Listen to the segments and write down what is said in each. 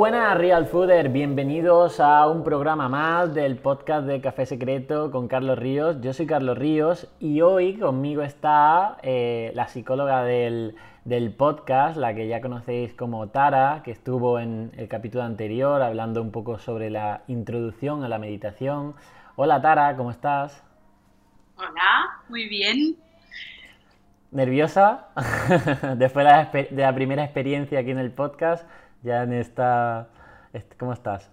buenas Real Fooder, bienvenidos a un programa más del podcast de Café Secreto con Carlos Ríos. Yo soy Carlos Ríos y hoy conmigo está eh, la psicóloga del, del, podcast, la que ya conocéis como Tara, que estuvo en el capítulo anterior hablando un poco sobre la introducción a la meditación. Hola Tara, ¿cómo estás? Hola, muy bien. ¿Nerviosa? Después de la, de la primera experiencia aquí en el podcast ya en esta... ¿Cómo estás?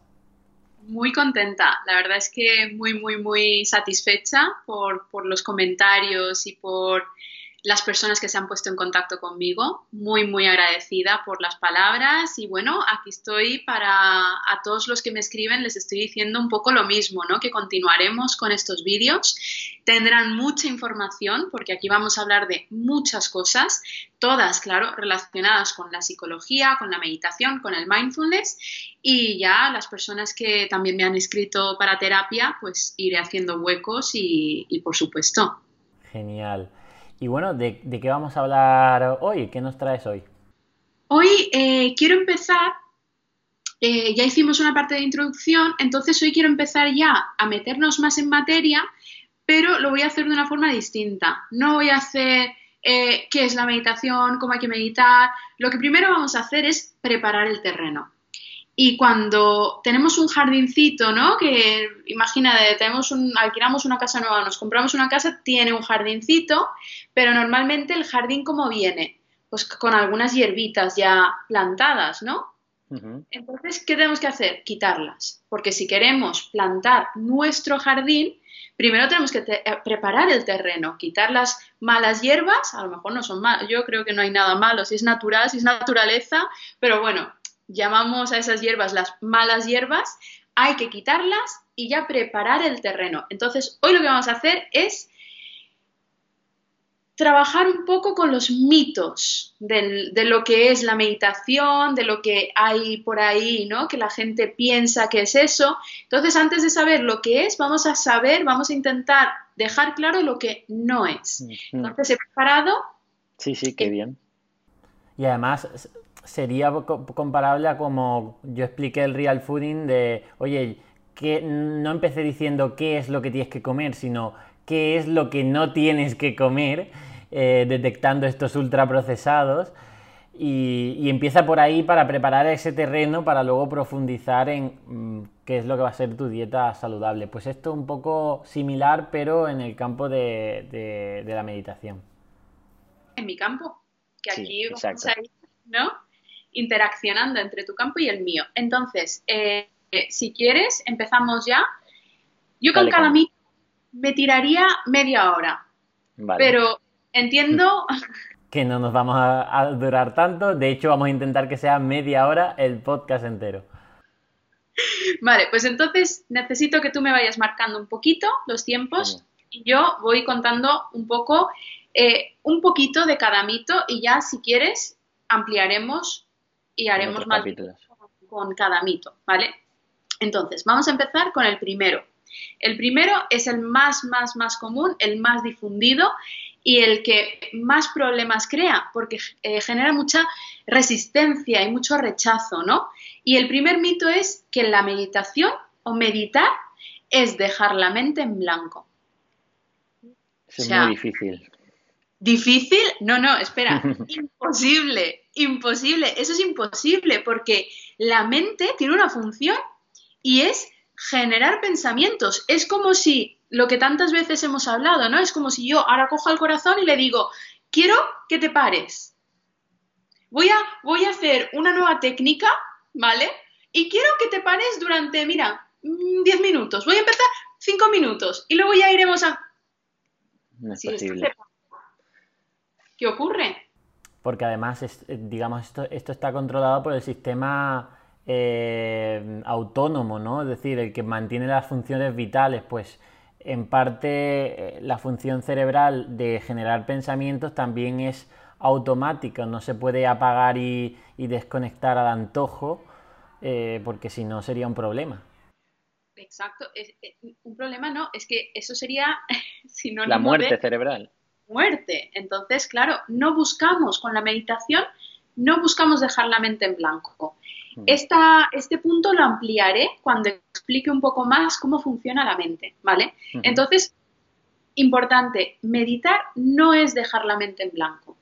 Muy contenta, la verdad es que muy, muy, muy satisfecha por, por los comentarios y por las personas que se han puesto en contacto conmigo. Muy, muy agradecida por las palabras y bueno, aquí estoy para a todos los que me escriben, les estoy diciendo un poco lo mismo, ¿no? Que continuaremos con estos vídeos. Tendrán mucha información porque aquí vamos a hablar de muchas cosas, todas, claro, relacionadas con la psicología, con la meditación, con el mindfulness y ya las personas que también me han escrito para terapia, pues iré haciendo huecos y, y por supuesto. Genial. Y bueno, ¿de, qué vamos a hablar hoy? ¿Qué nos traes hoy? Hoy eh, quiero empezar, eh, ya hicimos una parte de introducción, entonces hoy quiero empezar ya a meternos más en materia, pero lo voy a hacer de una forma distinta. No voy a hacer eh, qué es la meditación, cómo hay que meditar. Lo que primero vamos a hacer es preparar el terreno. Y cuando tenemos un jardincito, ¿no? Que imagina, tenemos un, alquilamos una casa nueva, nos compramos una casa, tiene un jardincito, pero normalmente el jardín como viene, pues con algunas hierbitas ya plantadas, ¿no? Entonces, ¿qué tenemos que hacer? Quitarlas, porque si queremos plantar nuestro jardín, primero tenemos que eh, preparar el terreno, quitar las malas hierbas, a lo mejor no son malas, yo creo que no hay nada malo, si es natural, si es naturaleza, pero bueno, llamamos a esas hierbas las malas hierbas, hay que quitarlas y ya preparar el terreno. Entonces, hoy lo que vamos a hacer es trabajar un poco con los mitos de lo que es la meditación, de lo que hay por ahí, ¿no? Que la gente piensa que es eso. Entonces, antes de saber lo que es, vamos a saber, vamos a intentar dejar claro lo que no es. Entonces, he preparado. Sí, sí, qué bien. Y además, sería comparable a como yo expliqué el real fooding de, oye, que no empecé diciendo qué es lo que tienes que comer, sino qué es lo que no tienes que comer, eh, detectando estos ultraprocesados. Y, y empieza por ahí para preparar ese terreno para luego profundizar en mm, qué es lo que va a ser tu dieta saludable. Pues esto un poco similar, pero en el campo de, la meditación. En mi campo, que aquí ¿no? Interaccionando entre tu campo y el mío. Entonces, eh, si quieres, empezamos ya. Yo con cada mito me tiraría media hora, pero entiendo... Que no nos vamos a, durar tanto, de hecho vamos a intentar que sea media hora el podcast entero. Vale, pues entonces necesito que tú me vayas marcando un poquito los tiempos y yo voy contando un poco, eh, un poquito de cada mito y ya si quieres ampliaremos y haremos más con cada mito, ¿vale? Entonces, vamos a empezar con el primero. El primero es el más, más, más común, el más difundido y el que más problemas crea, porque eh, genera mucha resistencia y mucho rechazo, ¿no? Y el primer mito es que la meditación o meditar es dejar la mente en blanco. Es muy difícil. ¿Difícil? No, no, espera, imposible, imposible, eso es imposible porque la mente tiene una función y es generar pensamientos. Es como si, lo que tantas veces hemos hablado, ¿no? Es como si yo ahora cojo el corazón y le digo, quiero que te pares. Voy a, voy a hacer una nueva técnica, ¿vale? Y quiero que te pares durante, mira, 10 mm, minutos. Voy a empezar 5 minutos y luego ya iremos a... No ¿Qué ocurre? Porque además, eh, digamos, esto, esto está controlado por el sistema eh, autónomo, ¿no? Es decir, el que mantiene las funciones vitales, pues en parte eh, la función cerebral de generar pensamientos también es automática, no se puede apagar y, desconectar al antojo, porque si no sería un problema. Exacto, un problema no, es que eso sería La muerte cerebral muerte. Entonces, claro, no buscamos con la meditación, no buscamos dejar la mente en blanco. este punto lo ampliaré cuando explique un poco más cómo funciona la mente, ¿vale? Entonces, importante, meditar no es dejar la mente en blanco.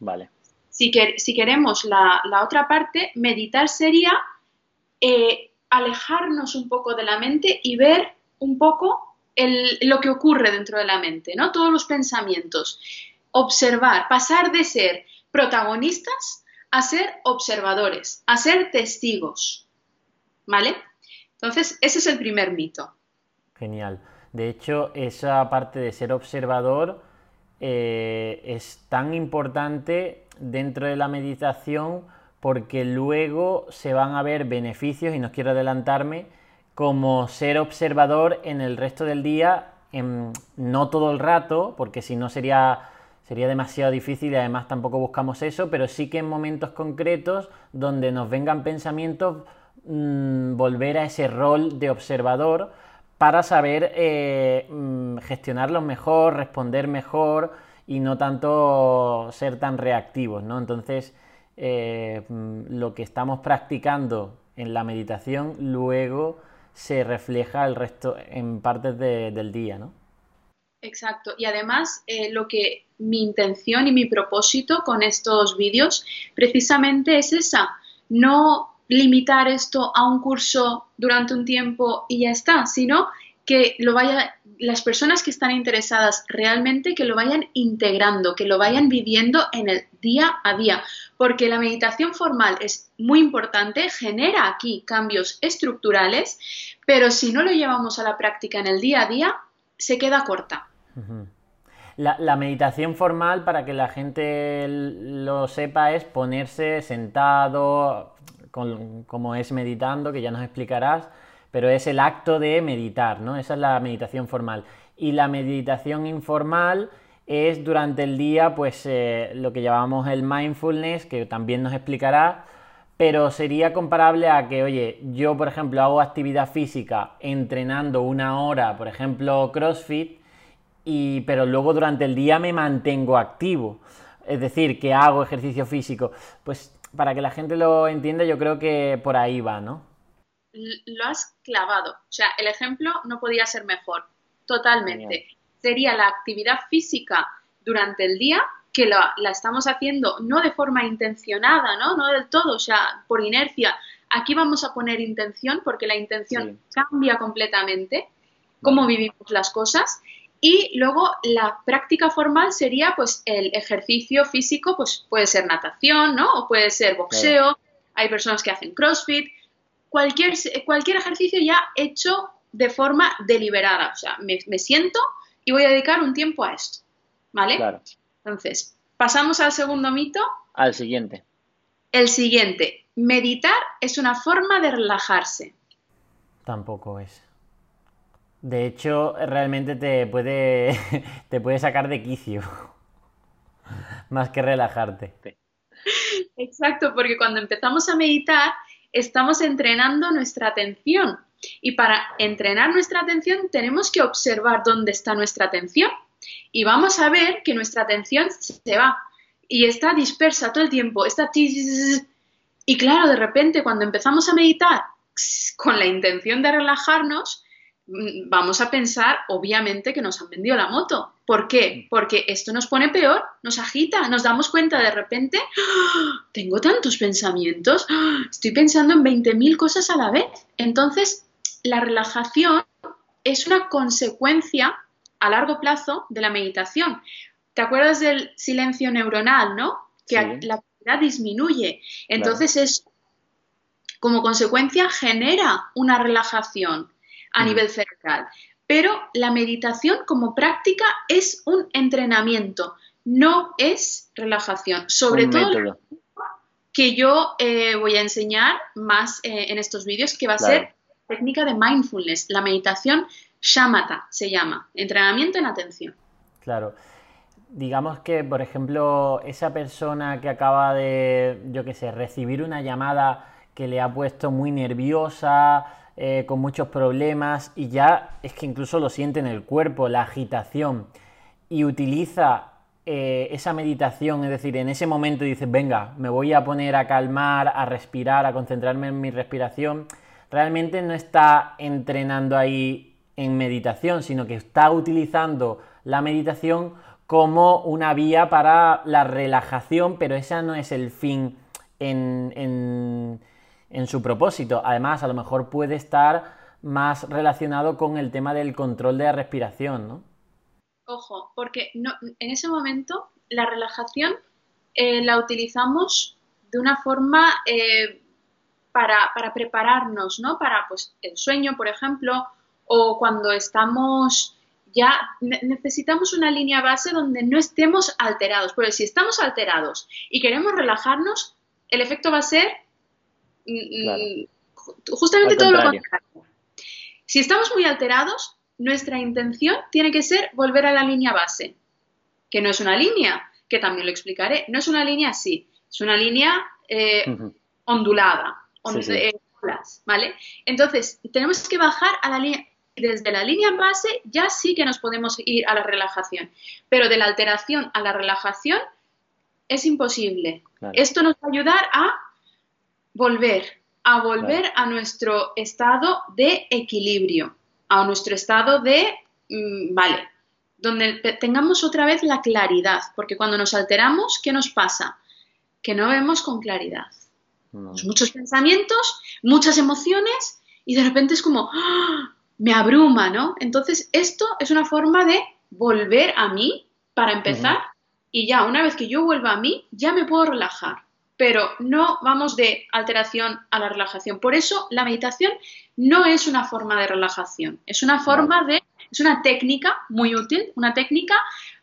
Vale. Si, si queremos la, otra parte, meditar sería eh, alejarnos un poco de la mente y ver un poco lo que ocurre dentro de la mente, ¿no? Todos los pensamientos. Observar, pasar de ser protagonistas a ser observadores, a ser testigos. ¿Vale? Entonces, ese es el primer mito. Genial. De hecho, esa parte de ser observador eh, es tan importante dentro de la meditación porque luego se van a ver beneficios, y no quiero adelantarme, como ser observador en el resto del día, no todo el rato, porque si no sería, sería demasiado difícil y además tampoco buscamos eso, pero sí que en momentos concretos donde nos vengan pensamientos, mm, volver a ese rol de observador para saber eh, mm, gestionarlos mejor, responder mejor y no tanto ser tan reactivos, ¿no? Entonces, eh, mm, lo que estamos practicando en la meditación luego se refleja el resto en partes del día, ¿no? Exacto. Y además, eh, lo que mi intención y mi propósito con estos vídeos precisamente es esa, no limitar esto a un curso durante un tiempo y ya está, sino que lo vaya, las personas que están interesadas realmente que lo vayan integrando, que lo vayan viviendo en el día a día, porque la meditación formal es muy importante, genera aquí cambios estructurales, pero si no lo llevamos a la práctica en el día a día, se queda corta. La, meditación formal, para que la gente lo sepa, es ponerse sentado, como es meditando, que ya nos explicarás, pero es el acto de meditar, ¿no? Esa es la meditación formal. Y la meditación informal es durante el día, pues eh, lo que llamamos el mindfulness, que también nos explicará, pero sería comparable a que, oye, yo por ejemplo hago actividad física entrenando una hora, por ejemplo CrossFit, y, pero luego durante el día me mantengo activo, es decir, que hago ejercicio físico. Pues para que la gente lo entienda, yo creo que por ahí va, ¿no? Lo has clavado. O sea, el ejemplo no podía ser mejor. Totalmente. Sería la actividad física durante el día que la, estamos haciendo no de forma intencionada, ¿no? No del todo, o sea, por inercia. Aquí vamos a poner intención porque la intención cambia completamente cómo vivimos las cosas. Y luego la práctica formal sería pues el ejercicio físico, pues puede ser natación, ¿no? O puede ser boxeo. Hay personas que hacen CrossFit cualquier, cualquier ejercicio ya hecho de forma deliberada. O sea, me, siento y voy a dedicar un tiempo a esto. ¿Vale? Claro. Entonces, pasamos al segundo mito. Al siguiente. El siguiente. Meditar es una forma de relajarse. Tampoco es. De hecho, realmente te puede, te puede sacar de quicio. Más que relajarte. Exacto, porque cuando empezamos a meditar estamos entrenando nuestra atención. Y para entrenar nuestra atención tenemos que observar dónde está nuestra atención. Y vamos a ver que nuestra atención se va y está dispersa todo el tiempo. Está y claro, de repente cuando empezamos a meditar con la intención de relajarnos, vamos a pensar, obviamente, que nos han vendido la moto. ¿Por qué? Porque esto nos pone peor, nos agita, nos damos cuenta de repente, ¡Ah! tengo tantos pensamientos, ¡Ah! estoy pensando en 20.000 cosas a la vez. Entonces, la relajación es una consecuencia a largo plazo de la meditación. ¿Te acuerdas del silencio neuronal, no? Que la actividad disminuye. Entonces, es como consecuencia genera una relajación a mm. nivel cerebral. Pero la meditación como práctica es un entrenamiento, no es relajación. Sobre todo que yo eh, voy a enseñar más eh, en estos vídeos, que va a ser técnica de mindfulness, la meditación shamatha se llama, entrenamiento en atención. Claro. Digamos que, por ejemplo, esa persona que acaba de, yo qué sé, recibir una llamada que le ha puesto muy nerviosa, eh, con muchos problemas y ya es que incluso lo siente en el cuerpo, la agitación, y utiliza eh, esa meditación, es decir, en ese momento dices, venga, me voy a poner a calmar, a respirar, a concentrarme en mi respiración, realmente no está entrenando ahí en meditación, sino que está utilizando la meditación como una vía para la relajación, pero esa no es el fin en, en su propósito. Además, a lo mejor puede estar más relacionado con el tema del control de la respiración, ¿no? Ojo, porque en ese momento la relajación eh, la utilizamos de una forma eh, para, prepararnos, ¿no? Para pues, el sueño, por ejemplo, o cuando estamos ya necesitamos una línea base donde no estemos alterados. Porque si estamos alterados y queremos relajarnos, el efecto va a ser justamente todo lo contrario. Si estamos muy alterados, nuestra intención tiene que ser volver a la línea base, que no es una línea, que también lo explicaré, no es una línea así, es una línea eh, ondulada, eh, ¿vale? Entonces, tenemos que bajar a la línea, desde la línea base ya sí que nos podemos ir a la relajación, pero de la alteración a la relajación es imposible. Esto nos va a ayudar a volver, a volver a nuestro estado de equilibrio a nuestro estado de, mm, vale, donde tengamos otra vez la claridad, porque cuando nos alteramos, ¿qué nos pasa? Que no vemos con claridad. Muchos pensamientos, muchas emociones y de repente es como, ¡ah! me abruma, ¿no? Entonces, esto es una forma de volver a mí para empezar y ya, una vez que yo vuelva a mí, ya me puedo relajar pero no vamos de alteración a la relajación. Por eso la meditación no es una forma de relajación, es una forma de, es una técnica muy útil, una técnica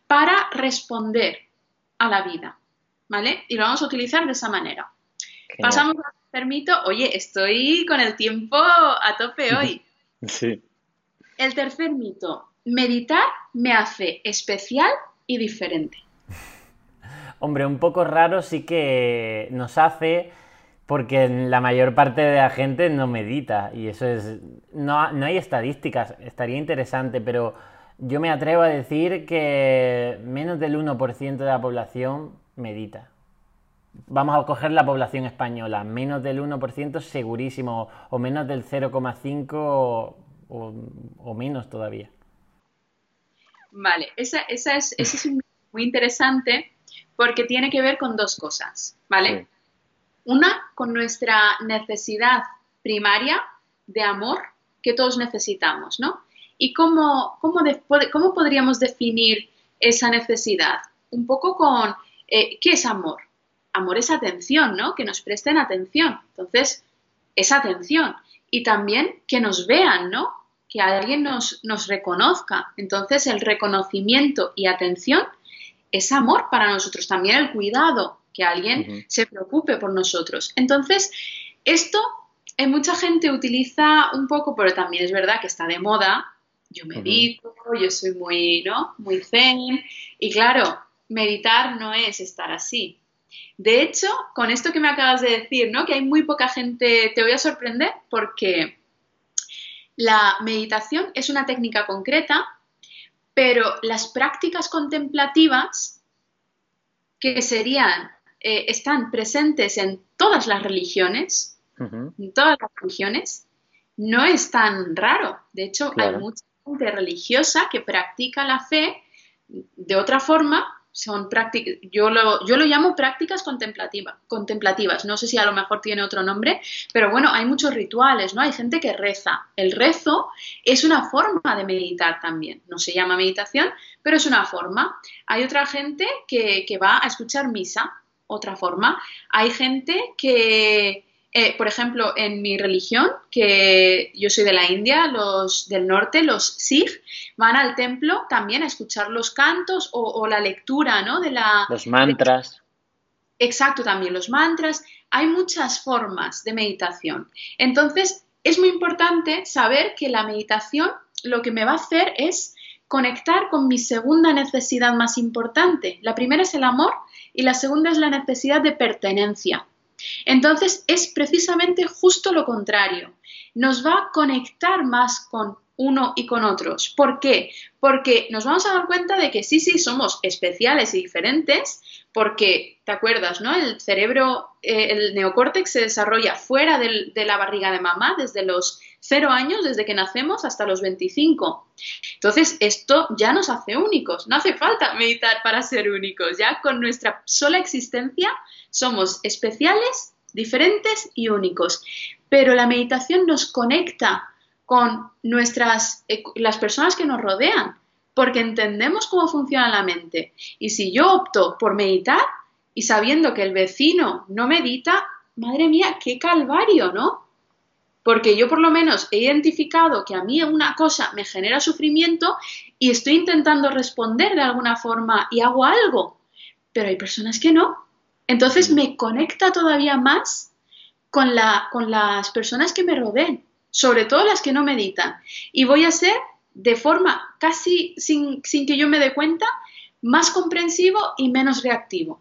para responder a la vida, ¿vale? Y lo vamos a utilizar de esa manera. Pasamos al tercer mito. Oye, estoy con el tiempo a tope hoy. Sí. El tercer mito, meditar me hace especial y diferente. Hombre, un poco raro sí que nos hace porque la mayor parte de la gente no medita y eso es... No, no hay estadísticas, estaría interesante, pero yo me atrevo a decir que menos del 1% de la población medita. Vamos a coger la población española, menos del 1% segurísimo, o menos del 0,5% o, o, menos todavía. Vale, esa, esa es, ese es muy interesante porque tiene que ver con dos cosas, ¿vale? Una, con nuestra necesidad primaria de amor que todos necesitamos, ¿no? ¿Y cómo, cómo, cómo podríamos definir esa necesidad? Un poco con, eh, ¿qué es amor? Amor es atención, ¿no? Que nos presten atención. Entonces, es atención. Y también que nos vean, ¿no? Que alguien nos, nos reconozca. Entonces, el reconocimiento y atención es amor para nosotros, también el cuidado, que alguien se preocupe por nosotros. Entonces, esto eh, mucha gente utiliza un poco, pero también es verdad que está de moda. Yo medito, yo soy muy, ¿no? Muy zen. Y claro, meditar no es estar así. De hecho, con esto que me acabas de decir, ¿no? Que hay muy poca gente, te voy a sorprender porque la meditación es una técnica concreta pero las prácticas contemplativas, que serían, eh, están presentes en todas las religiones, en todas las religiones, no es tan raro. De hecho, hay mucha gente religiosa que practica la fe de otra forma son prácticas, yo lo, yo lo llamo prácticas contemplativas, no sé si a lo mejor tiene otro nombre, pero bueno, hay muchos rituales, ¿no? Hay gente que reza. El rezo es una forma de meditar también, no se llama meditación, pero es una forma. Hay otra gente que, que va a escuchar misa, otra forma. Hay gente que, eh, por ejemplo, en mi religión, que yo soy de la India, los del norte, los Sikh, van al templo también a escuchar los cantos o, la lectura, ¿no? De la, los mantras. Exacto, también los mantras. Hay muchas formas de meditación. Entonces, es muy importante saber que la meditación lo que me va a hacer es conectar con mi segunda necesidad más importante. La primera es el amor y la segunda es la necesidad de pertenencia. Entonces es precisamente justo lo contrario. Nos va a conectar más con uno y con otros. ¿Por qué? Porque nos vamos a dar cuenta de que sí, sí, somos especiales y diferentes, porque, ¿te acuerdas, no? El cerebro, eh, el neocórtex se desarrolla fuera de la barriga de mamá desde los cero años, desde que nacemos hasta los 25. Entonces, esto ya nos hace únicos. No hace falta meditar para ser únicos. Ya con nuestra sola existencia somos especiales, diferentes y únicos. Pero la meditación nos conecta con nuestras, eh, las personas que nos rodean, porque entendemos cómo funciona la mente. Y si yo opto por meditar y sabiendo que el vecino no medita, madre mía, qué calvario, ¿no? Porque yo por lo menos he identificado que a mí una cosa me genera sufrimiento y estoy intentando responder de alguna forma y hago algo, pero hay personas que no. Entonces me conecta todavía más con, la, con las personas que me rodeen sobre todo las que no meditan. Y voy a ser de forma casi sin, que yo me dé cuenta, más comprensivo y menos reactivo.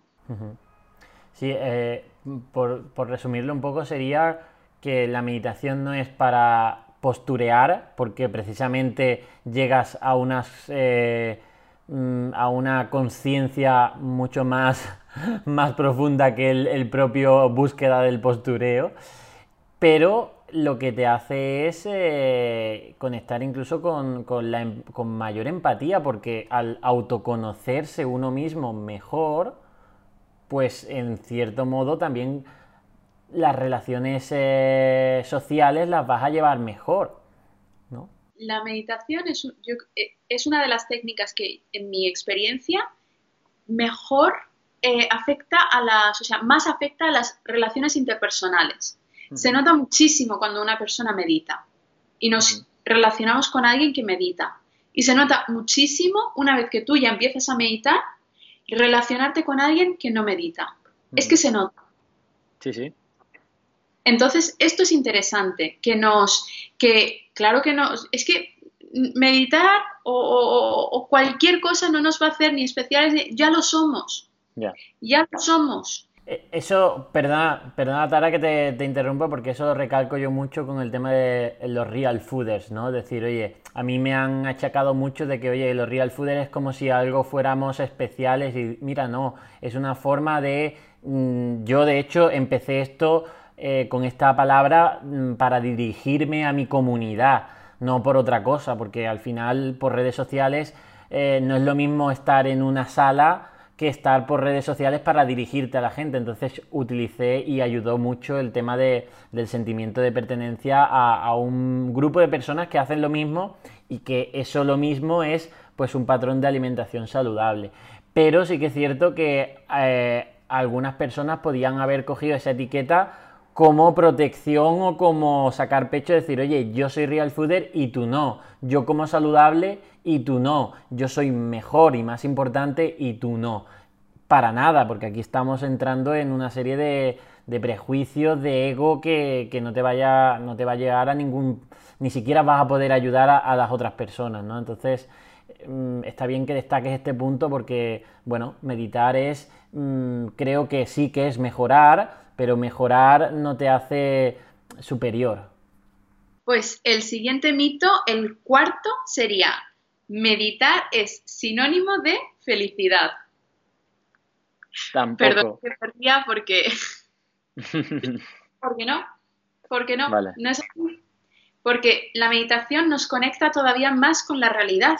Sí, eh, por, resumirlo un poco, sería que la meditación no es para posturear, porque precisamente llegas a unas eh, mm, a una conciencia mucho más, más profunda que el, propio búsqueda del postureo, pero lo que te hace es eh, conectar incluso con, em, con, mayor empatía, porque al autoconocerse uno mismo mejor, pues en cierto modo también las relaciones eh, sociales las vas a llevar mejor, ¿no? La meditación es, eh, es, una de las técnicas que, en mi experiencia, mejor afecta a las, o sea, más afecta a las relaciones interpersonales se nota muchísimo cuando una persona medita y nos relacionamos con alguien que medita. Y se nota muchísimo una vez que tú ya empiezas a meditar, relacionarte con alguien que no medita. Es que se nota. Sí, sí. Entonces, esto es interesante, que nos, que claro que no, es que meditar o, cualquier cosa no nos va a hacer ni especiales, ya lo somos. Ya lo somos. Eh, eso, perdona, perdona Tara que te, te, interrumpa porque eso lo recalco yo mucho con el tema de los real fooders, ¿no? Decir, oye, a mí me han achacado mucho de que, oye, los real fooders es como si algo fuéramos especiales y mira, no, es una forma de... Mm, yo de hecho empecé esto eh, con esta palabra mm, para dirigirme a mi comunidad, no por otra cosa, porque al final por redes sociales eh, no es lo mismo estar en una sala que estar por redes sociales para dirigirte a la gente. Entonces utilicé y ayudó mucho el tema del sentimiento de pertenencia a, un grupo de personas que hacen lo mismo y que eso lo mismo es pues un patrón de alimentación saludable. Pero sí que es cierto que eh, algunas personas podían haber cogido esa etiqueta como protección o como sacar pecho, decir, oye, yo soy real fooder y tú no, yo como saludable y tú no, yo soy mejor y más importante y tú no. Para nada, porque aquí estamos entrando en una serie de, prejuicios, de ego que, no, te vaya, no te va a llegar a ningún, ni siquiera vas a poder ayudar a, las otras personas, ¿no? Entonces, mm, está bien que destaques este punto porque, bueno, meditar es, mm, creo que sí que es mejorar, pero mejorar no te hace superior. Pues el siguiente mito, el cuarto, sería meditar es sinónimo de felicidad. Tampoco. Perdón que perdía porque... ¿Por qué no? ¿Por qué no? No es así. Porque la meditación nos conecta todavía más con la realidad.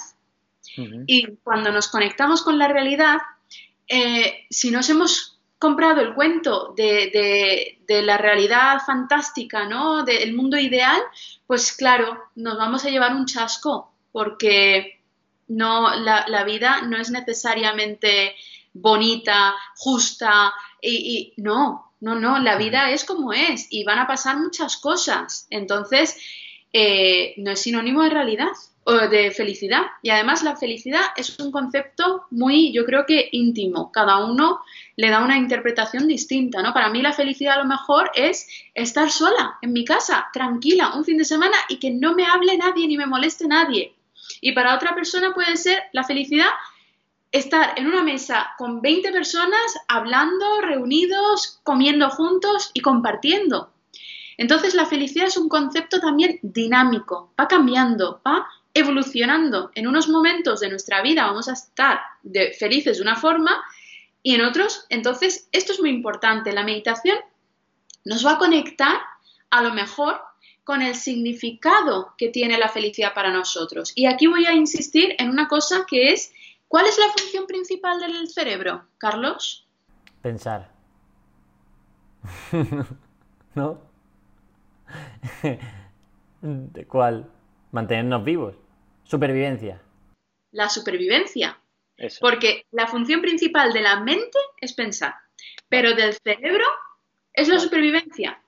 Y cuando nos conectamos con la realidad, eh, si nos hemos comprado el cuento de, de, la realidad fantástica, ¿no? Del mundo ideal, pues claro, nos vamos a llevar un chasco, porque no, la, vida no es necesariamente bonita, justa, y, no, no, no, la vida es como es y van a pasar muchas cosas. Entonces, eh, no es sinónimo de realidad de felicidad. Y además la felicidad es un concepto muy, yo creo que íntimo. Cada uno le da una interpretación distinta, ¿no? Para mí la felicidad a lo mejor es estar sola en mi casa, tranquila, un fin de semana y que no me hable nadie ni me moleste nadie. Y para otra persona puede ser la felicidad estar en una mesa con 20 personas hablando, reunidos, comiendo juntos y compartiendo. Entonces la felicidad es un concepto también dinámico, va cambiando, va evolucionando. En unos momentos de nuestra vida vamos a estar felices de una forma y en otros, entonces, esto es muy importante. La meditación nos va a conectar a lo mejor con el significado que tiene la felicidad para nosotros. Y aquí voy a insistir en una cosa que es, ¿cuál es la función principal del cerebro, Carlos? Pensar. ¿No? ¿De cuál? Mantenernos vivos. Supervivencia. La supervivencia. Porque la función principal de la mente es pensar, pero del cerebro es la supervivencia,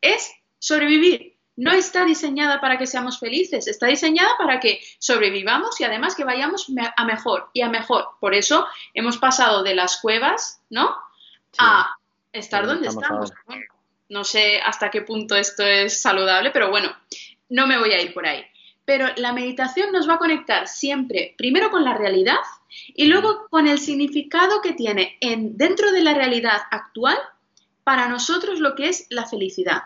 es sobrevivir. No está diseñada para que seamos felices, está diseñada para que sobrevivamos y además que vayamos a mejor y a mejor. Por eso hemos pasado de las cuevas, ¿no? A estar donde estamos. No sé hasta qué punto esto es saludable, pero bueno, no me voy a ir por ahí. Pero la meditación nos va a conectar siempre, primero con la realidad y luego con el significado que tiene en, dentro de la realidad actual para nosotros lo que es la felicidad.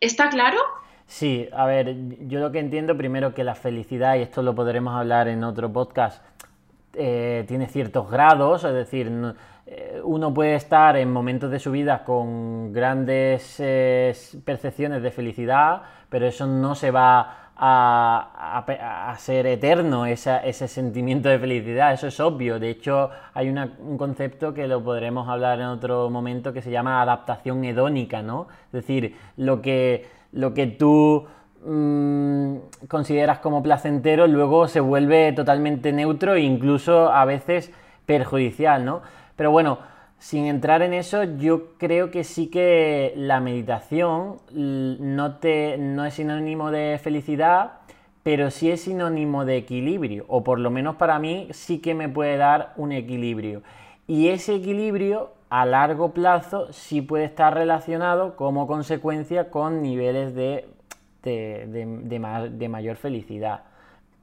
¿Está claro? Sí, a ver, yo lo que entiendo primero que la felicidad, y esto lo podremos hablar en otro podcast, eh, tiene ciertos grados, es decir, eh, uno puede estar en momentos de su vida con grandes eh, percepciones de felicidad, pero eso no se va a, ser eterno ese sentimiento de felicidad, eso es obvio. De hecho, hay un concepto que lo podremos hablar en otro momento que se llama adaptación hedónica, ¿no? Es decir, lo que, lo que tú mm, consideras como placentero luego se vuelve totalmente neutro e incluso a veces perjudicial, ¿no? Pero bueno, sin entrar en eso, yo creo que sí que la meditación no, te, no es sinónimo de felicidad, pero sí es sinónimo de equilibrio, o por lo menos para mí sí que me puede dar un equilibrio. Y ese equilibrio a largo plazo sí puede estar relacionado como consecuencia con niveles de, de mayor felicidad.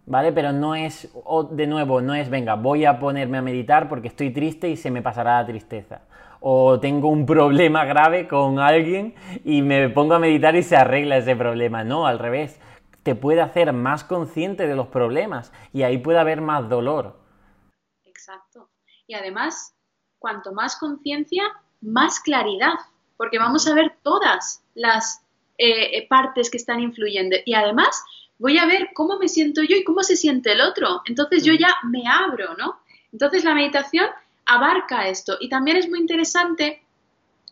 ¿Vale? Pero no es, de nuevo, no es, venga, voy a ponerme a meditar porque estoy triste y se me pasará la tristeza. O tengo un problema grave con alguien y me pongo a meditar y se arregla ese problema. No, al revés, te puede hacer más consciente de los problemas y ahí puede haber más dolor. Exacto. Y además, cuanto más conciencia, más claridad, porque vamos a ver todas las eh, partes que están influyendo. Y además, voy a ver cómo me siento yo y cómo se siente el otro. Entonces yo ya me abro, ¿no? Entonces la meditación abarca esto. Y también es muy interesante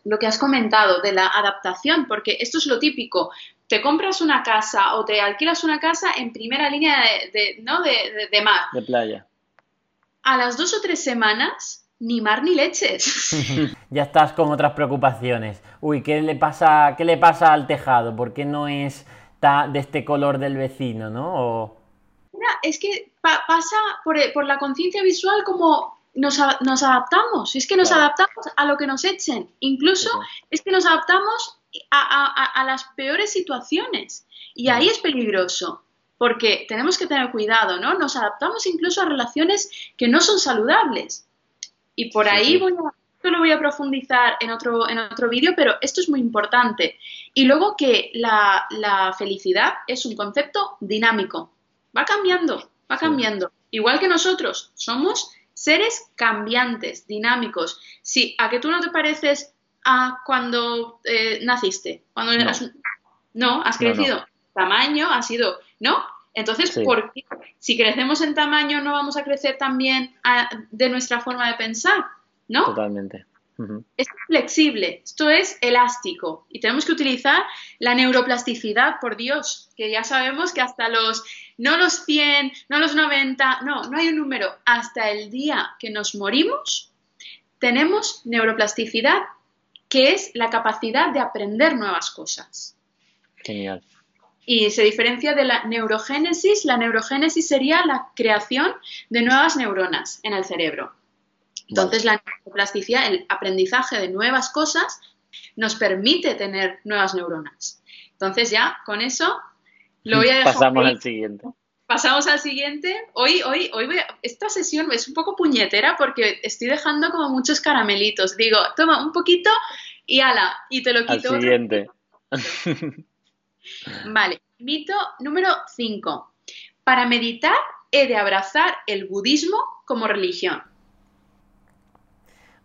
lo que has comentado de la adaptación, porque esto es lo típico. Te compras una casa o te alquilas una casa en primera línea de, ¿no? de, mar. De playa. A las dos o tres semanas, ni mar ni leches. ya estás con otras preocupaciones. Uy, ¿qué le pasa, qué le pasa al tejado? ¿Por qué no es de este color del vecino, ¿no? es que pasa por, la conciencia visual como nos, adaptamos, es que nos adaptamos a lo que nos echen, incluso es que nos adaptamos a, las peores situaciones. Y ahí es peligroso porque tenemos que tener cuidado, ¿no? Nos adaptamos incluso a relaciones que no son saludables. Y por ahí voy a, lo voy a profundizar en otro, en otro vídeo, pero esto es muy importante. Y luego que la, felicidad es un concepto dinámico. Va cambiando, va cambiando. Igual que nosotros, somos seres cambiantes, dinámicos. Sí, ¿a que tú no te pareces a cuando eh, naciste? Cuando no. Eras... no, has crecido. Tamaño ha sido, ¿no? Entonces, ¿por qué? Si crecemos en tamaño, no vamos a crecer también de nuestra forma de pensar. ¿No? Totalmente. Es flexible, esto es elástico y tenemos que utilizar la neuroplasticidad, por Dios, que ya sabemos que hasta los, no los 100, no los 90, no, no hay un número, hasta el día que nos morimos, tenemos neuroplasticidad, que es la capacidad de aprender nuevas cosas. Genial. Y se diferencia de la neurogénesis, la neurogénesis sería la creación de nuevas neuronas en el cerebro. Entonces, la neuroplasticidad, el aprendizaje de nuevas cosas, nos permite tener nuevas neuronas. Entonces, ya con eso lo voy a dejar. Pasamos al siguiente. Pasamos al siguiente. Hoy, hoy, hoy esta sesión es un poco puñetera porque estoy dejando como muchos caramelitos. Digo, toma un poquito y ala, y te lo quito. Al siguiente. vale, mito número 5. Para meditar he de abrazar el budismo como religión.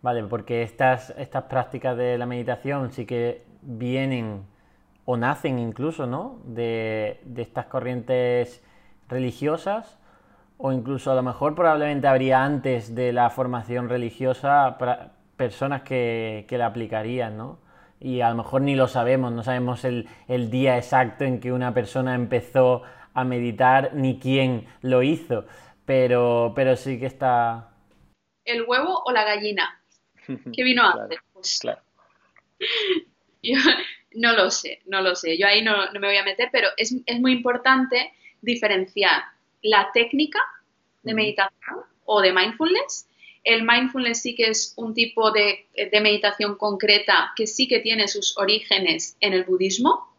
Vale, porque estas, estas prácticas de la meditación sí que vienen o nacen incluso, ¿no? De, de estas corrientes religiosas o incluso a lo mejor probablemente habría antes de la formación religiosa personas que, que la aplicarían, ¿no? Y a lo mejor ni lo sabemos, no sabemos el, el día exacto en que una persona empezó a meditar ni quién lo hizo, pero, pero sí que está... ¿El huevo o la gallina? ¿Qué vino antes? Pues, yo no lo sé, no lo sé. Yo ahí no, me voy a meter, pero es, muy importante diferenciar la técnica de meditación o de mindfulness. El mindfulness sí que es un tipo de, meditación concreta que sí que tiene sus orígenes en el budismo,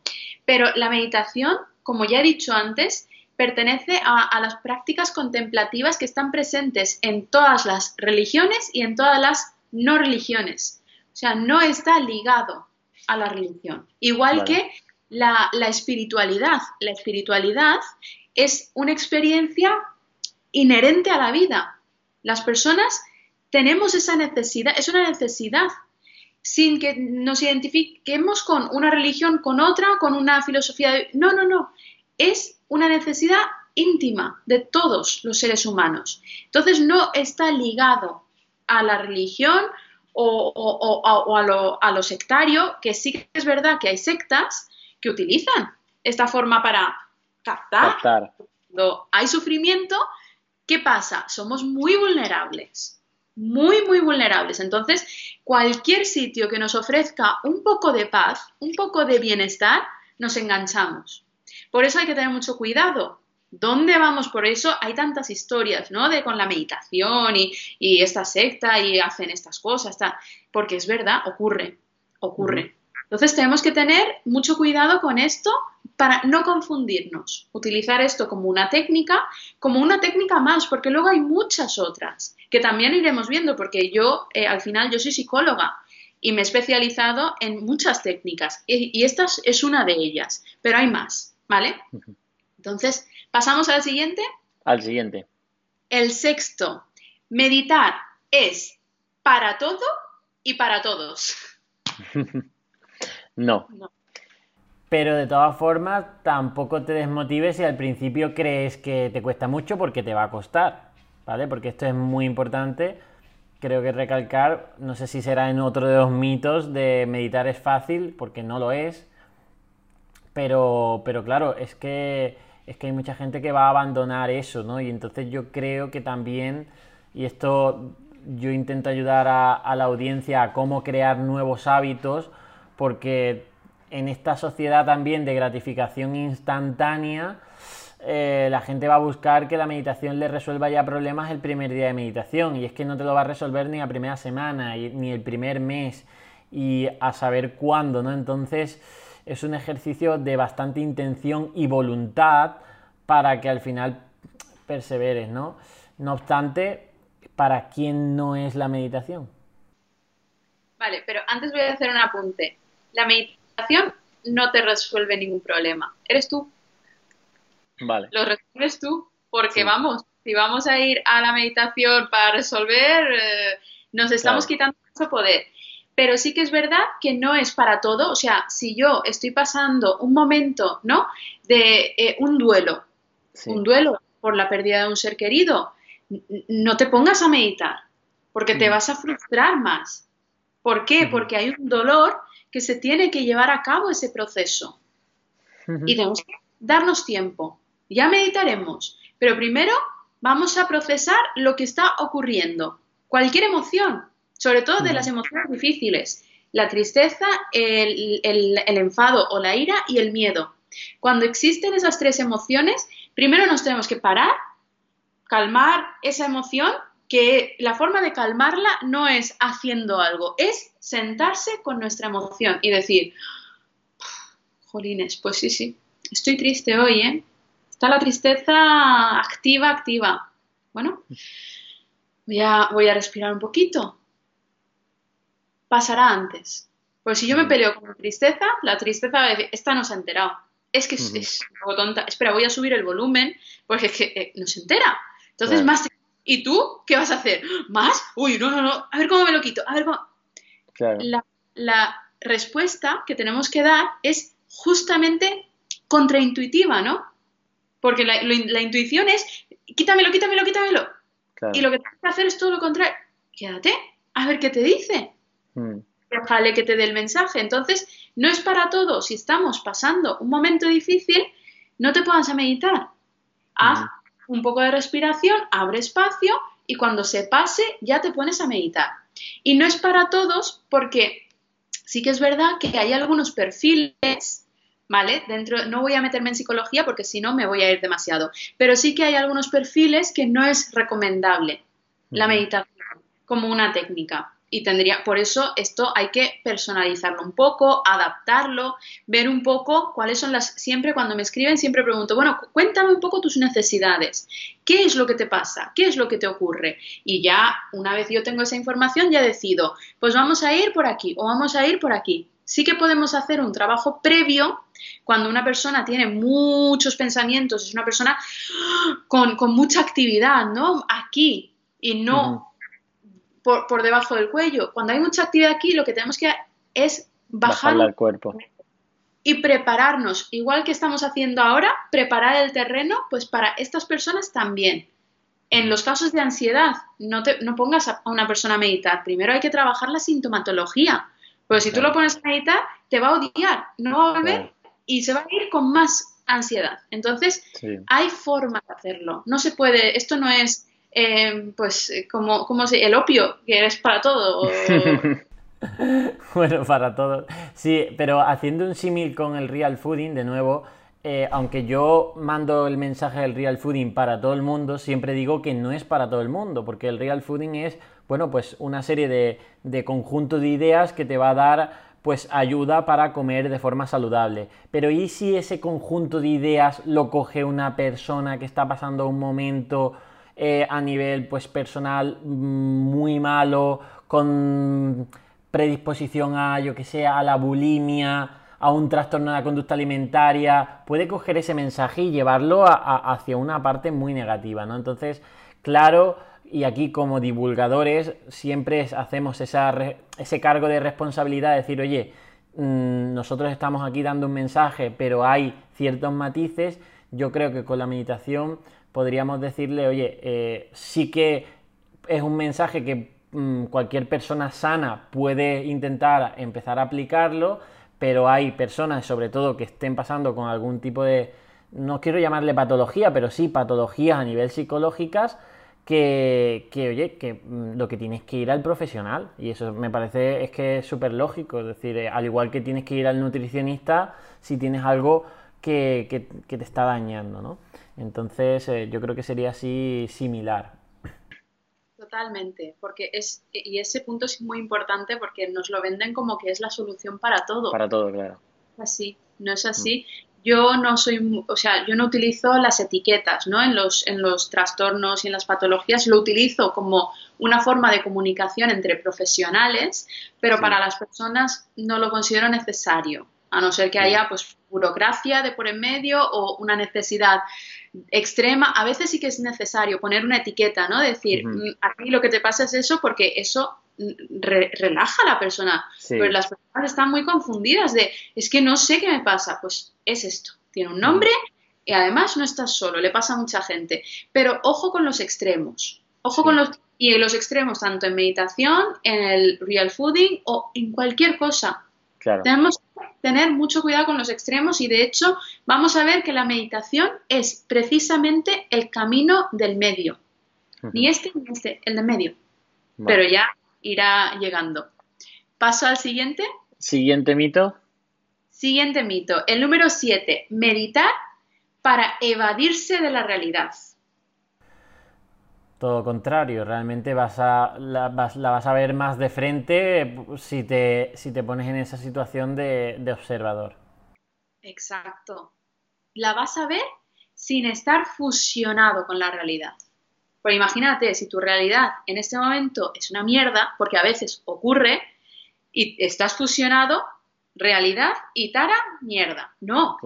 pero la meditación, como ya he dicho antes, pertenece a, las prácticas contemplativas que están presentes en todas las religiones y en todas las no religiones. O sea, no está ligado a la religión. Igual que la, espiritualidad. La espiritualidad es una experiencia inherente a la vida. Las personas tenemos esa necesidad, es una necesidad, sin que nos identifiquemos con una religión, con otra, con una filosofía. De... No, no, no. Es una necesidad íntima de todos los seres humanos. Entonces no está ligado a la religión o, a, lo, sectario, que sí que es verdad que hay sectas que utilizan esta forma para captar. Cuando hay sufrimiento, ¿qué pasa? Somos muy vulnerables, muy, muy vulnerables. Entonces, cualquier sitio que nos ofrezca un poco de paz, un poco de bienestar, nos enganchamos. Por eso hay que tener mucho cuidado, ¿Dónde vamos? Por eso hay tantas historias, ¿no? De con la meditación y, esta secta y hacen estas cosas, porque es verdad, ocurre, ocurre. Entonces tenemos que tener mucho cuidado con esto para no confundirnos, utilizar esto como una técnica, como una técnica más, porque luego hay muchas otras que también iremos viendo, porque yo eh, al final yo soy psicóloga y me he especializado en muchas técnicas y, y esta es una de ellas, pero hay más, ¿vale? Entonces, ¿pasamos al siguiente? Al siguiente. El sexto, meditar es para todo y para todos. no. Pero de todas formas, tampoco te desmotives si al principio crees que te cuesta mucho porque te va a costar, ¿vale? Porque esto es muy importante. Creo que recalcar, no sé si será en otro de los mitos de meditar es fácil, porque no lo es. Pero, pero claro, es que es que hay mucha gente que va a abandonar eso, ¿no? Y entonces yo creo que también, y esto yo intento ayudar a, la audiencia a cómo crear nuevos hábitos, porque en esta sociedad también de gratificación instantánea, eh, la gente va a buscar que la meditación le resuelva ya problemas el primer día de meditación, y es que no te lo va a resolver ni la primera semana, ni el primer mes, y a saber cuándo, ¿no? Entonces es un ejercicio de bastante intención y voluntad para que al final perseveres, ¿no? No obstante, ¿para quién no es la meditación? Vale, pero antes voy a hacer un apunte. La meditación no te resuelve ningún problema. Eres tú. Vale. Lo resuelves tú, porque vamos, si vamos a ir a la meditación para resolver, eh, nos estamos quitando mucho poder pero sí que es verdad que no es para todo. O sea, si yo estoy pasando un momento, ¿no? De eh, un duelo, un duelo por la pérdida de un ser querido, no te pongas a meditar, porque te vas a frustrar más. ¿Por qué? Porque hay un dolor que se tiene que llevar a cabo ese proceso. Y tenemos que darnos tiempo. Ya meditaremos, pero primero vamos a procesar lo que está ocurriendo. Cualquier emoción, sobre todo de las emociones difíciles, la tristeza, el, enfado o la ira y el miedo. Cuando existen esas tres emociones, primero nos tenemos que parar, calmar esa emoción, que la forma de calmarla no es haciendo algo, es sentarse con nuestra emoción y decir, jolines, pues sí, sí, estoy triste hoy, ¿eh? Está la tristeza activa, activa. Bueno, voy a, voy a respirar un poquito, pasará antes. Pues si yo me peleo con tristeza, la tristeza va a decir, esta no se ha enterado. Es que es, un poco tonta. Espera, voy a subir el volumen porque es que eh, no se entera. Entonces, más. ¿Y tú qué vas a hacer? ¿Más? Uy, no, no, no. A ver cómo me lo quito. A ver cómo. La, respuesta que tenemos que dar es justamente contraintuitiva, ¿no? Porque la, intuición es quítamelo, quítamelo, quítamelo. Y lo que tienes que hacer es todo lo contrario. Quédate, a ver qué te dice. Mm. Déjale que te dé el mensaje. Entonces, no es para todo. Si estamos pasando un momento difícil, no te pongas a meditar. Haz un poco de respiración, abre espacio y cuando se pase ya te pones a meditar. Y no es para todos porque sí que es verdad que hay algunos perfiles, ¿vale? Dentro, no voy a meterme en psicología porque si no me voy a ir demasiado, pero sí que hay algunos perfiles que no es recomendable la meditación como una técnica y tendría, por eso esto hay que personalizarlo un poco, adaptarlo, ver un poco cuáles son las, siempre cuando me escriben siempre pregunto, bueno, cuéntame un poco tus necesidades, ¿qué es lo que te pasa? ¿Qué es lo que te ocurre? Y ya una vez yo tengo esa información ya decido, pues vamos a ir por aquí o vamos a ir por aquí. Sí que podemos hacer un trabajo previo cuando una persona tiene muchos pensamientos, es una persona con, mucha actividad, ¿no? Aquí y no por, debajo del cuello. Cuando hay mucha actividad aquí, lo que tenemos que es bajar el cuerpo y prepararnos, igual que estamos haciendo ahora, preparar el terreno, pues para estas personas también. En los casos de ansiedad, no, te, no pongas a una persona a meditar. Primero hay que trabajar la sintomatología. Porque si tú lo pones a meditar, te va a odiar, no va a volver y se va a ir con más ansiedad. Entonces, hay forma de hacerlo. No se puede, esto no es eh, pues como, como el opio, que eres para todo. bueno, para todo. Sí, pero haciendo un símil con el real fooding, de nuevo, eh, aunque yo mando el mensaje del real fooding para todo el mundo, siempre digo que no es para todo el mundo, porque el real fooding es, bueno, pues una serie de, de conjunto de ideas que te va a dar pues ayuda para comer de forma saludable. Pero ¿y si ese conjunto de ideas lo coge una persona que está pasando un momento eh, a nivel pues, personal mm, muy malo, con predisposición a, yo que sé, a la bulimia, a un trastorno de la conducta alimentaria, puede coger ese mensaje y llevarlo hacia una parte muy negativa, ¿no? Entonces, claro, y aquí como divulgadores siempre hacemos ese cargo de responsabilidad de decir, oye, mm, nosotros estamos aquí dando un mensaje, pero hay ciertos matices, yo creo que con la meditación podríamos decirle, oye, eh, sí que es un mensaje que mm, cualquier persona sana puede intentar empezar a aplicarlo, pero hay personas, sobre todo, que estén pasando con algún tipo de, no quiero llamarle patología, pero sí patologías a nivel psicológicas, que, oye, que mm, lo que tienes que ir al profesional. Y eso me parece es que es súper lógico. Es decir, eh, al igual que tienes que ir al nutricionista si tienes algo que, que te está dañando, ¿no? Entonces, eh, yo creo que sería así similar. Totalmente, porque es, y ese punto es muy importante porque nos lo venden como que es la solución para todo. Para todo, claro. Así, no es así. Yo no soy, o sea, yo no utilizo las etiquetas, ¿no? En los, en los trastornos y en las patologías lo utilizo como una forma de comunicación entre profesionales, pero para las personas no lo considero necesario, a no ser que haya pues burocracia de por en medio o una necesidad extrema, a veces sí que es necesario poner una etiqueta, ¿no? Decir, mm, aquí lo que te pasa es eso porque eso mm, relaja a la persona. Pero las personas están muy confundidas de, es que no sé qué me pasa. Pues es esto, tiene un nombre y además no estás solo, le pasa a mucha gente. Pero ojo con los extremos, ojo con los... Y en los extremos, tanto en meditación, en el real fooding o en cualquier cosa. Tenemos tener mucho cuidado con los extremos y de hecho vamos a ver que la meditación es precisamente el camino del medio. Ni este ni este, el del medio. Pero ya irá llegando. Paso al siguiente. Siguiente mito. Siguiente mito. El número 7. Meditar para evadirse de la realidad. Todo contrario, realmente vas a, la, vas, a ver más de frente si te, si te pones en esa situación de, de observador. Exacto. La vas a ver sin estar fusionado con la realidad. Pues imagínate, si tu realidad en este momento es una mierda, porque a veces ocurre, y estás fusionado realidad y Tara, mierda. No.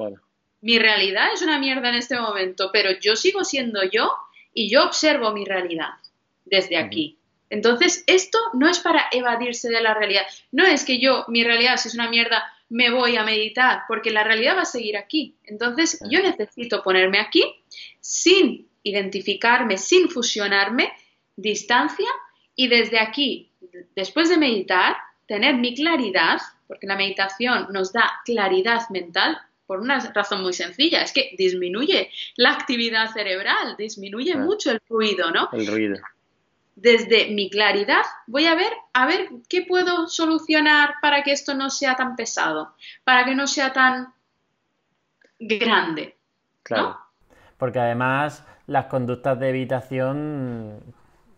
Mi realidad es una mierda en este momento, pero yo sigo siendo yo y yo observo mi realidad desde aquí. Entonces, esto no es para evadirse de la realidad. No es que yo, mi realidad, si es una mierda, me voy a meditar, porque la realidad va a seguir aquí. Entonces, yo necesito ponerme aquí sin identificarme, sin fusionarme, distancia, y desde aquí, después de meditar, tener mi claridad, porque la meditación nos da claridad mental por una razón muy sencilla, es que disminuye la actividad cerebral, disminuye mucho el ruido, ¿no? El ruido. Desde mi claridad voy a ver, a ver qué puedo solucionar para que esto no sea tan pesado, para que no sea tan grande. Claro. Porque además las conductas de evitación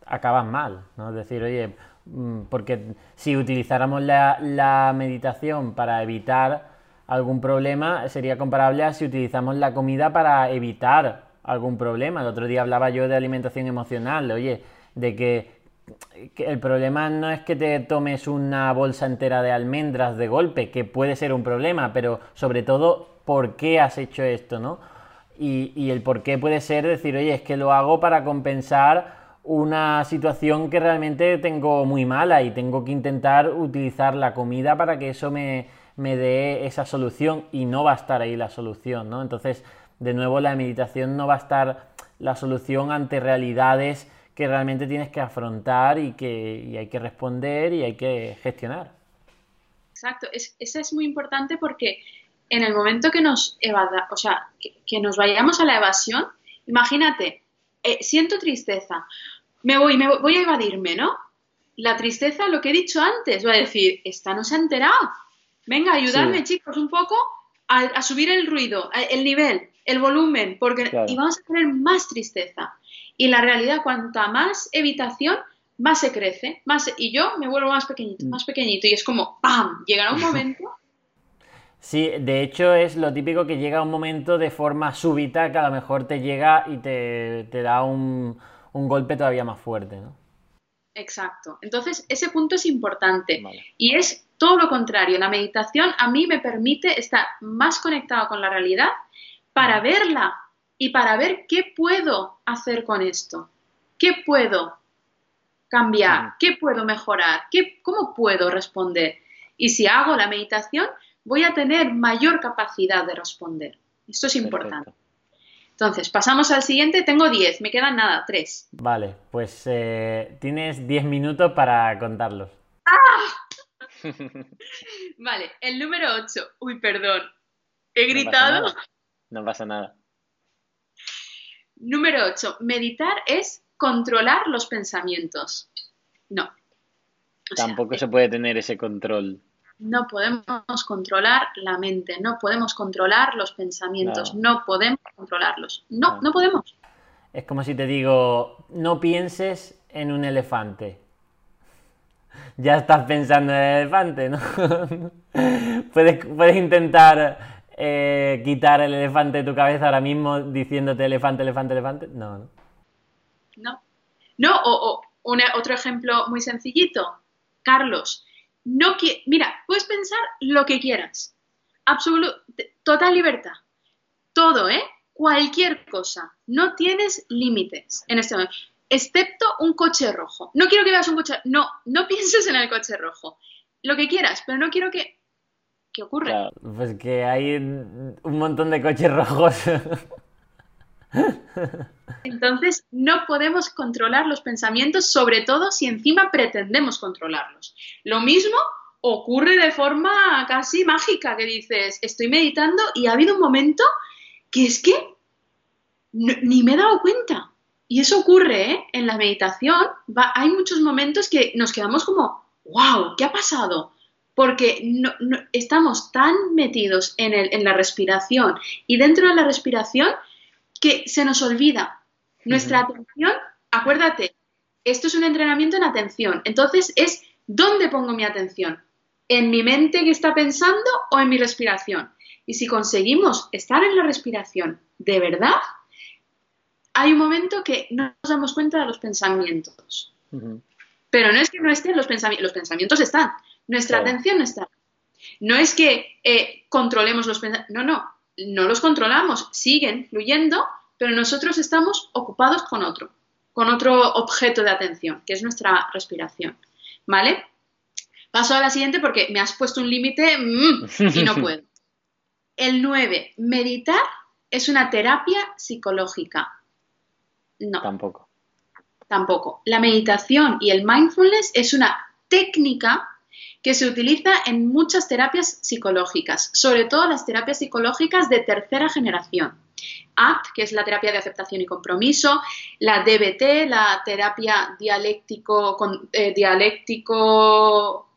acaban mal, ¿no? Es decir, oye, Mm, porque si utilizáramos la, meditación para evitar algún problema, sería comparable a si utilizamos la comida para evitar algún problema. El otro día hablaba yo de alimentación emocional, oye, de que, el problema no es que te tomes una bolsa entera de almendras de golpe, que puede ser un problema, pero sobre todo, ¿por qué has hecho esto, no? Y, y el por qué puede ser decir, oye, es que lo hago para compensar una situación que realmente tengo muy mala y tengo que intentar utilizar la comida para que eso me, dé esa solución y no va a estar ahí la solución, ¿no? Entonces, de nuevo, la meditación no va a estar la solución ante realidades que realmente tienes que afrontar y que hay que responder y hay que gestionar. Exacto, es, eso es muy importante porque en el momento que nos evada, o sea, que, nos vayamos a la evasión, imagínate, eh, siento tristeza, me voy, me voy, a evadirme, ¿no? La tristeza, lo que he dicho antes, va a decir, esta no se ha enterado. Venga, ayudadme, chicos, un poco a, subir el ruido, el nivel, el volumen, porque y vamos a tener más tristeza. Y la realidad, cuanta más evitación, más se crece, más y yo me vuelvo más pequeñito, mm. más pequeñito y es como ¡pam! Llegará un momento Sí, de hecho es lo típico que llega un momento de forma súbita que a lo mejor te llega y te da un, un golpe todavía más fuerte, ¿no? Exacto. Entonces, ese punto es importante. Y es todo lo contrario. La meditación a mí me permite estar más conectado con la realidad para verla y para ver qué puedo hacer con esto. ¿Qué puedo cambiar? ¿Qué puedo mejorar? ¿Qué, ¿Cómo puedo responder? Y si hago la meditación, voy a tener mayor capacidad de responder. Esto es importante. Entonces, pasamos al siguiente. Tengo 10, me quedan nada, 3. Vale, pues eh, tienes 10 minutos para contarlos. ¡Ah! vale, el número 8. Uy, perdón. He gritado. No pasa nada. Número 8. Meditar es controlar los pensamientos. No. Tampoco se puede tener ese control no podemos controlar la mente, no podemos controlar los pensamientos, no, podemos controlarlos. No, no, podemos. Es como si te digo, no pienses en un elefante. Ya estás pensando en el elefante, ¿no? puedes, intentar eh, quitar el elefante de tu cabeza ahora mismo diciéndote elefante, elefante, elefante. No, no. No. No, o, otro ejemplo muy sencillito. Carlos, no mira, puedes pensar lo que quieras. Absoluta, total libertad. Todo, ¿eh? Cualquier cosa. No tienes límites en este momento. Excepto un coche rojo. No quiero que veas un coche. No, no pienses en el coche rojo. Lo que quieras, pero no quiero que. ¿Qué ocurre? pues que hay un montón de coches rojos. Entonces, no podemos controlar los pensamientos, sobre todo si encima pretendemos controlarlos. Lo mismo ocurre de forma casi mágica, que dices, estoy meditando y ha habido un momento que es que ni me he dado cuenta. Y eso ocurre ¿eh? en la meditación. hay muchos momentos que nos quedamos como, wow, ¿qué ha pasado? Porque no, estamos tan metidos en, en la respiración y dentro de la respiración que se nos olvida. Nuestra atención, acuérdate, esto es un entrenamiento en atención. Entonces es dónde pongo mi atención. ¿En mi mente que está pensando o en mi respiración? Y si conseguimos estar en la respiración de verdad, hay un momento que no nos damos cuenta de los pensamientos. Pero no es que no estén los pensamientos, los pensamientos están, Nuestra atención está. No es que eh, controlemos los pensamientos, no, no, no los controlamos, siguen fluyendo, pero nosotros estamos ocupados con otro, con otro objeto de atención, que es nuestra respiración. ¿Vale? Paso a la siguiente porque me has puesto un límite mm, y no puedo. El 9, meditar es una terapia psicológica. No. Tampoco. Tampoco. La meditación y el mindfulness es una técnica que se utiliza en muchas terapias psicológicas, sobre todo las terapias psicológicas de tercera generación. ACT, que es la terapia de aceptación y compromiso, la DBT, la terapia dialéctico, eh, dialéctico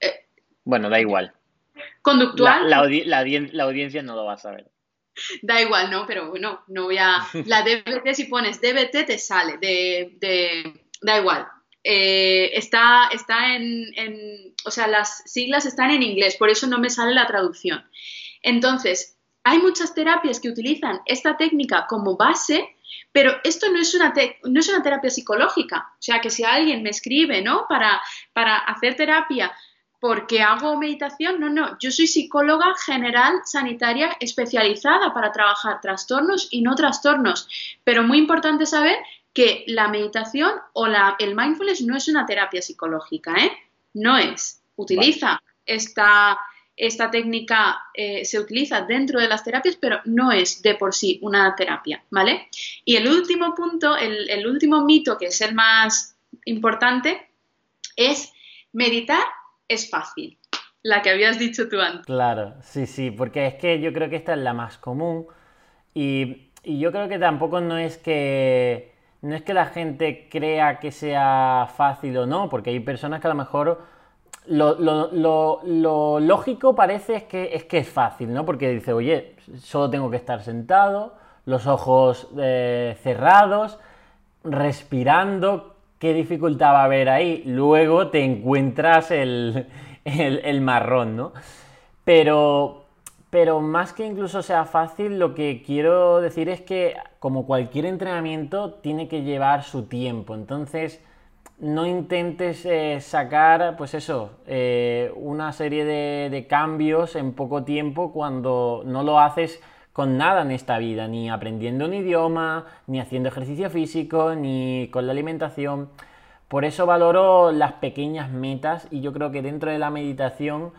eh, bueno, da igual. Conductual. La, audiencia no lo va a saber. Da igual, ¿no? Pero bueno, no voy a... La DBT, si pones DBT, te sale. De, Da igual. Eh, está está en, en, O sea, las siglas están en inglés, por eso no me sale la traducción. Entonces, hay muchas terapias que utilizan esta técnica como base, pero esto no es una, no es una terapia psicológica. O sea, que si alguien me escribe, ¿no? Para, para hacer terapia porque hago meditación, no, no, yo soy psicóloga general sanitaria especializada para trabajar trastornos y no trastornos, pero muy importante saber que la meditación o la, el mindfulness no es una terapia psicológica, ¿eh? No es. Utiliza esta, esta técnica eh, se utiliza dentro de las terapias, pero no es de por sí una terapia, ¿vale? Y el último punto, el, último mito, que es el más importante, es meditar es fácil. La que habías dicho tú antes. Claro, sí, sí, porque es que yo creo que esta es la más común y, yo creo que tampoco no es que no es que la gente crea que sea fácil o no, porque hay personas que a lo mejor lo, lógico parece es que, es que es fácil, ¿no? Porque dice, oye, solo tengo que estar sentado, los ojos eh, cerrados, respirando, ¿qué dificultad va a haber ahí? Luego te encuentras el, marrón, ¿no? Pero, pero más que incluso sea fácil, lo que quiero decir es que como cualquier entrenamiento tiene que llevar su tiempo. Entonces, no intentes eh, sacar, pues eso, eh, una serie de, cambios en poco tiempo cuando no lo haces con nada en esta vida, ni aprendiendo un idioma, ni haciendo ejercicio físico, ni con la alimentación. Por eso valoro las pequeñas metas y yo creo que dentro de la meditación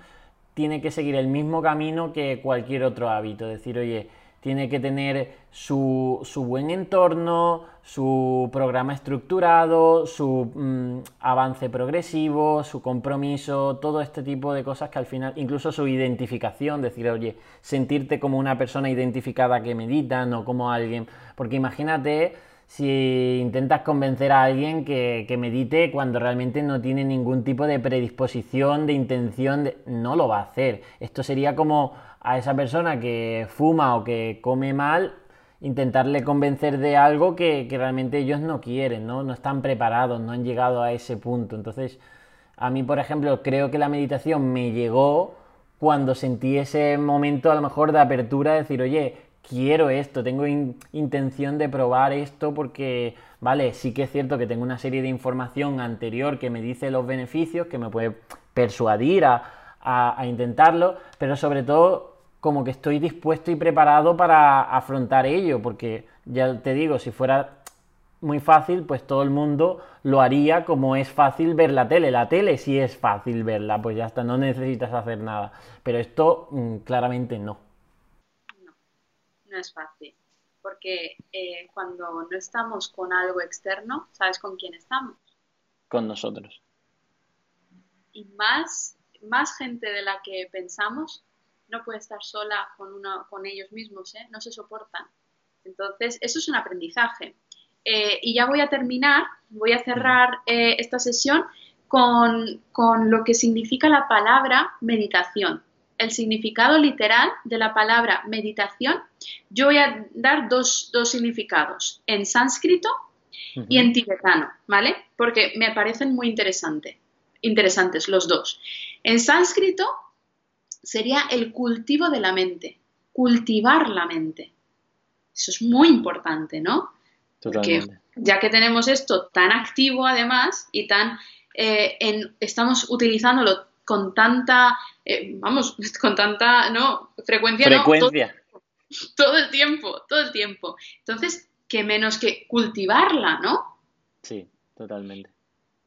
tiene que seguir el mismo camino que cualquier otro hábito. Decir, oye, tiene que tener su, buen entorno, su programa estructurado, su mm, avance progresivo, su compromiso, todo este tipo de cosas que al final, incluso su identificación, decir, oye, sentirte como una persona identificada que medita, no como alguien, porque imagínate si intentas convencer a alguien que, que, medite cuando realmente no tiene ningún tipo de predisposición, de intención, de... no lo va a hacer. Esto sería como a esa persona que fuma o que come mal, intentarle convencer de algo que, realmente ellos no quieren, ¿no? No están preparados, no han llegado a ese punto. Entonces, a mí, por ejemplo, creo que la meditación me llegó cuando sentí ese momento a lo mejor de apertura, de decir, oye, quiero esto, tengo intención de probar esto porque, vale, sí que es cierto que tengo una serie de información anterior que me dice los beneficios, que me puede persuadir a, a, intentarlo, pero sobre todo como que estoy dispuesto y preparado para afrontar ello, porque ya te digo, si fuera muy fácil, pues todo el mundo lo haría como es fácil ver la tele. La tele sí es fácil verla, pues ya está, no necesitas hacer nada. Pero esto mm, claramente no. No, no es fácil. Porque eh, cuando no estamos con algo externo, ¿sabes con quién estamos? Con nosotros. Y más más gente de la que pensamos no puede estar sola con, con ellos mismos, ¿eh? no se soportan. Entonces, eso es un aprendizaje. Eh, y ya voy a terminar, voy a cerrar eh, esta sesión con, lo que significa la palabra meditación. El significado literal de la palabra meditación, yo voy a dar dos, significados, en sánscrito y en tibetano, ¿vale? Porque me parecen muy interesantes interesantes los dos. En sánscrito sería el cultivo de la mente, cultivar la mente. Eso es muy importante, ¿no? Porque ya que tenemos esto tan activo además y tan eh, estamos utilizándolo con tanta, eh, vamos, con tanta, no, frecuencia. Frecuencia. todo, el tiempo, todo el tiempo. Entonces, qué menos que cultivarla, ¿no? Sí, totalmente.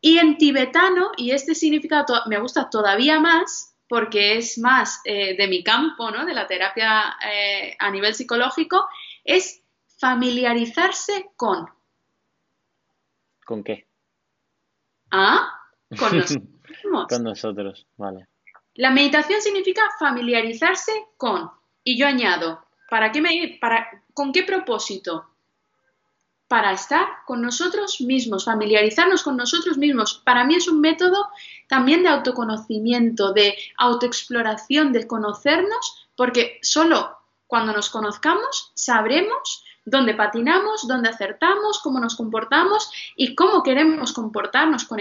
Y en tibetano, y este significado me gusta todavía más, porque es más eh, de mi campo, ¿no? De la terapia eh, a nivel psicológico, es familiarizarse con. ¿Con qué? Ah, con nosotros. con nosotros, vale. La meditación significa familiarizarse con. Y yo añado, ¿para qué me, para, ¿con qué propósito? Para estar con nosotros mismos, familiarizarnos con nosotros mismos. Para mí es un método también de autoconocimiento, de autoexploración, de conocernos, porque solo cuando nos conozcamos sabremos dónde patinamos, dónde acertamos, cómo nos comportamos y cómo queremos comportarnos con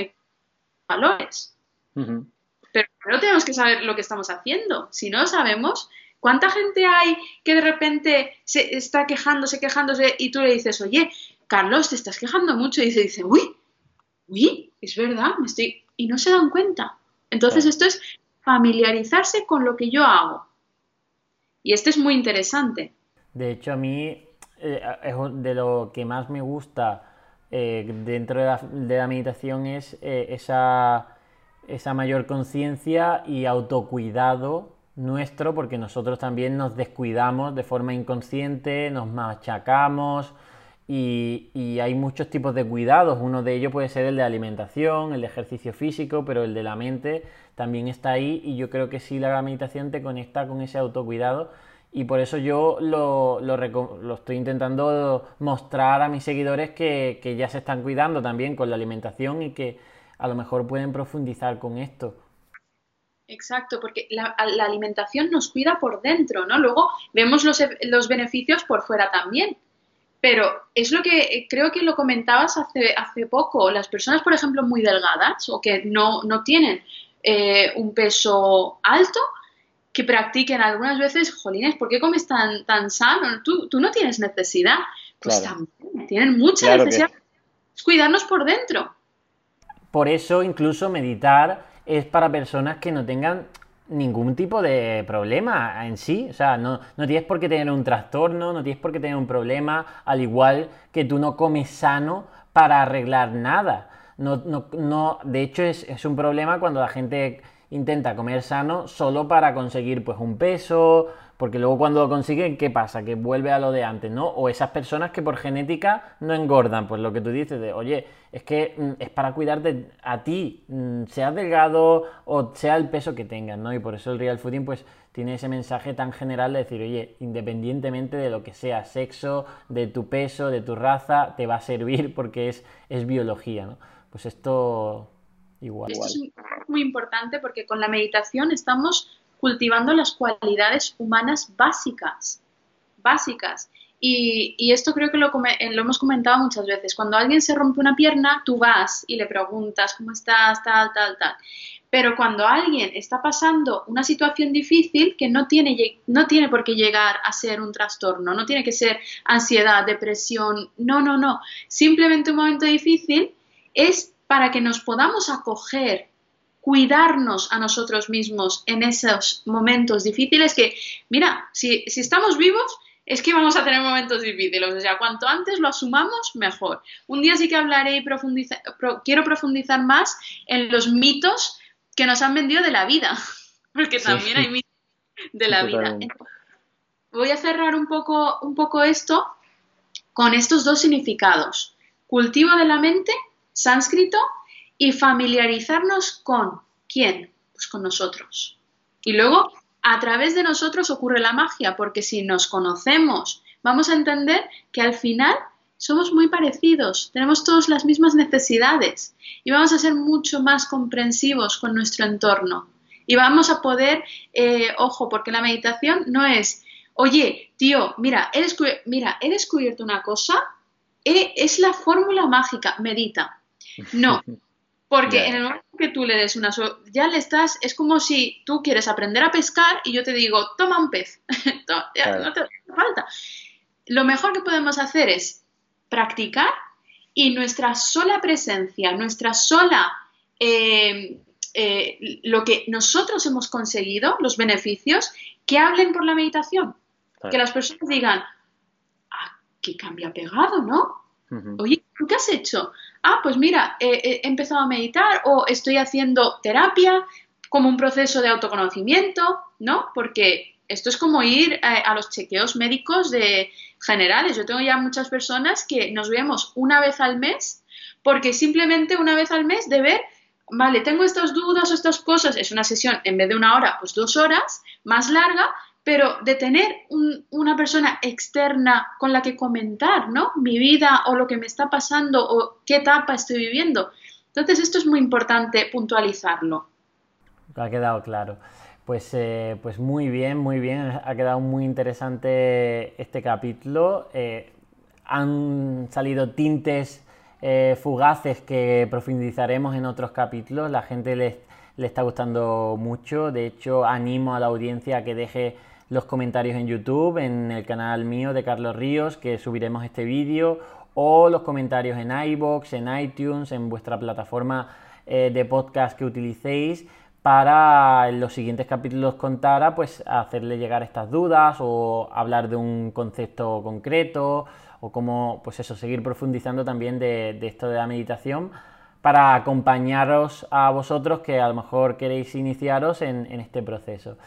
valores. Pero no tenemos que saber lo que estamos haciendo. Si no sabemos, ¿cuánta gente hay que de repente se está quejándose, quejándose y tú le dices, oye, Carlos, te estás quejando mucho? Y dice, dice uy, uy, es verdad, me estoy... Y no se dan cuenta. Entonces esto es familiarizarse con lo que yo hago. Y esto es muy interesante. De hecho, a mí eh, es de lo que más me gusta eh, dentro de la, meditación es eh, esa, esa mayor conciencia y autocuidado nuestro, porque nosotros también nos descuidamos de forma inconsciente, nos machacamos y, hay muchos tipos de cuidados. Uno de ellos puede ser el de alimentación, el de ejercicio físico, pero el de la mente también está ahí y yo creo que sí la meditación te conecta con ese autocuidado y por eso yo lo, lo, estoy intentando mostrar a mis seguidores que, ya se están cuidando también con la alimentación y que a lo mejor pueden profundizar con esto. Exacto, porque la, alimentación nos cuida por dentro, ¿no? Luego vemos los, los, beneficios por fuera también. Pero es lo que creo que lo comentabas hace, hace poco. Las personas, por ejemplo, muy delgadas o que no, no tienen eh, un peso alto, que practiquen algunas veces, jolines, ¿por qué comes tan, tan sano? Tú, tú no tienes necesidad. Pues también tienen mucha necesidad. Es cuidarnos por dentro. Por eso incluso meditar es para personas que no tengan ningún tipo de problema en sí. O sea, no, no, tienes por qué tener un trastorno, no tienes por qué tener un problema, al igual que tú no comes sano para arreglar nada. No, no, no, de hecho, es, es un problema cuando la gente intenta comer sano solo para conseguir pues un peso, porque luego cuando lo consiguen, ¿qué pasa? Que vuelve a lo de antes, ¿no? O esas personas que por genética no engordan, pues lo que tú dices de, oye, es que mm, es para cuidarte a ti, mm, sea delgado o sea el peso que tengas, ¿no? Y por eso el real fooding pues tiene ese mensaje tan general de decir, oye, independientemente de lo que sea, sexo, de tu peso, de tu raza, te va a servir porque es, es biología, ¿no? Pues esto igual. Esto es muy importante porque con la meditación estamos cultivando las cualidades humanas básicas, básicas. Y, esto creo que lo, eh, lo, hemos comentado muchas veces. Cuando alguien se rompe una pierna, tú vas y le preguntas cómo estás, tal, tal, tal. Pero cuando alguien está pasando una situación difícil que no tiene, no tiene por qué llegar a ser un trastorno, no tiene que ser ansiedad, depresión, no, no, no. Simplemente un momento difícil es para que nos podamos acoger, cuidarnos a nosotros mismos en esos momentos difíciles que, mira, si, estamos vivos, es que vamos a tener momentos difíciles. O sea, cuanto antes lo asumamos, mejor. Un día sí que hablaré y profundizar, quiero profundizar más en los mitos que nos han vendido de la vida, porque también hay mitos de la vida. Voy a cerrar un poco, un poco esto con estos dos significados. Cultivo de la mente sánscrito y familiarizarnos con quién, pues con nosotros. Y luego, a través de nosotros ocurre la magia, porque si nos conocemos, vamos a entender que al final somos muy parecidos, tenemos todas las mismas necesidades y vamos a ser mucho más comprensivos con nuestro entorno. Y vamos a poder, eh, ojo, porque la meditación no es, oye, tío, mira, he, mira, he descubierto una cosa, eh, es la fórmula mágica, medita. No, porque en el momento que tú le des una... ya le estás... Es como si tú quieres aprender a pescar y yo te digo, toma un pez. No te falta. Lo mejor que podemos hacer es practicar y nuestra sola presencia, nuestra sola... Eh, eh, lo que nosotros hemos conseguido, los beneficios, que hablen por la meditación. Que las personas digan, ah, qué cambio ha pegado, ¿no? Oye, ¿qué has hecho? Ah, pues mira, he empezado a meditar o estoy haciendo terapia como un proceso de autoconocimiento, ¿no? Porque esto es como ir a, a los chequeos médicos de generales. Yo tengo ya muchas personas que nos vemos una vez al mes porque simplemente una vez al mes de ver vale, tengo estas dudas o estas cosas, es una sesión en vez de una hora, pues dos horas, más larga, pero de tener una persona externa con la que comentar, ¿no? Mi vida o lo que me está pasando o qué etapa estoy viviendo. Entonces, esto es muy importante puntualizarlo. Ha quedado claro. Pues, eh, pues muy bien, muy bien. Ha quedado muy interesante este capítulo. Eh, han salido tintes eh, fugaces que profundizaremos en otros capítulos. La gente le, le está gustando mucho. De hecho, animo a la audiencia a que deje los comentarios en YouTube, en el canal mío de Carlos Ríos, que subiremos este vídeo, o los comentarios en iBox, en iTunes, en vuestra plataforma eh, de podcast que utilicéis para en los siguientes capítulos con Tara, pues hacerle llegar estas dudas o hablar de un concepto concreto o cómo, pues eso, seguir profundizando también de, esto de la meditación para acompañaros a vosotros que a lo mejor queréis iniciaros en, este proceso.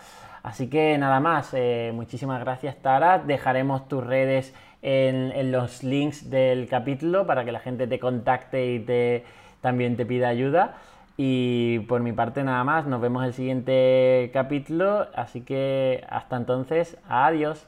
Así que nada más, eh, muchísimas gracias Tara, dejaremos tus redes en, los links del capítulo para que la gente te contacte y te, también te pida ayuda. Y por mi parte nada más, nos vemos en el siguiente capítulo, así que hasta entonces, adiós.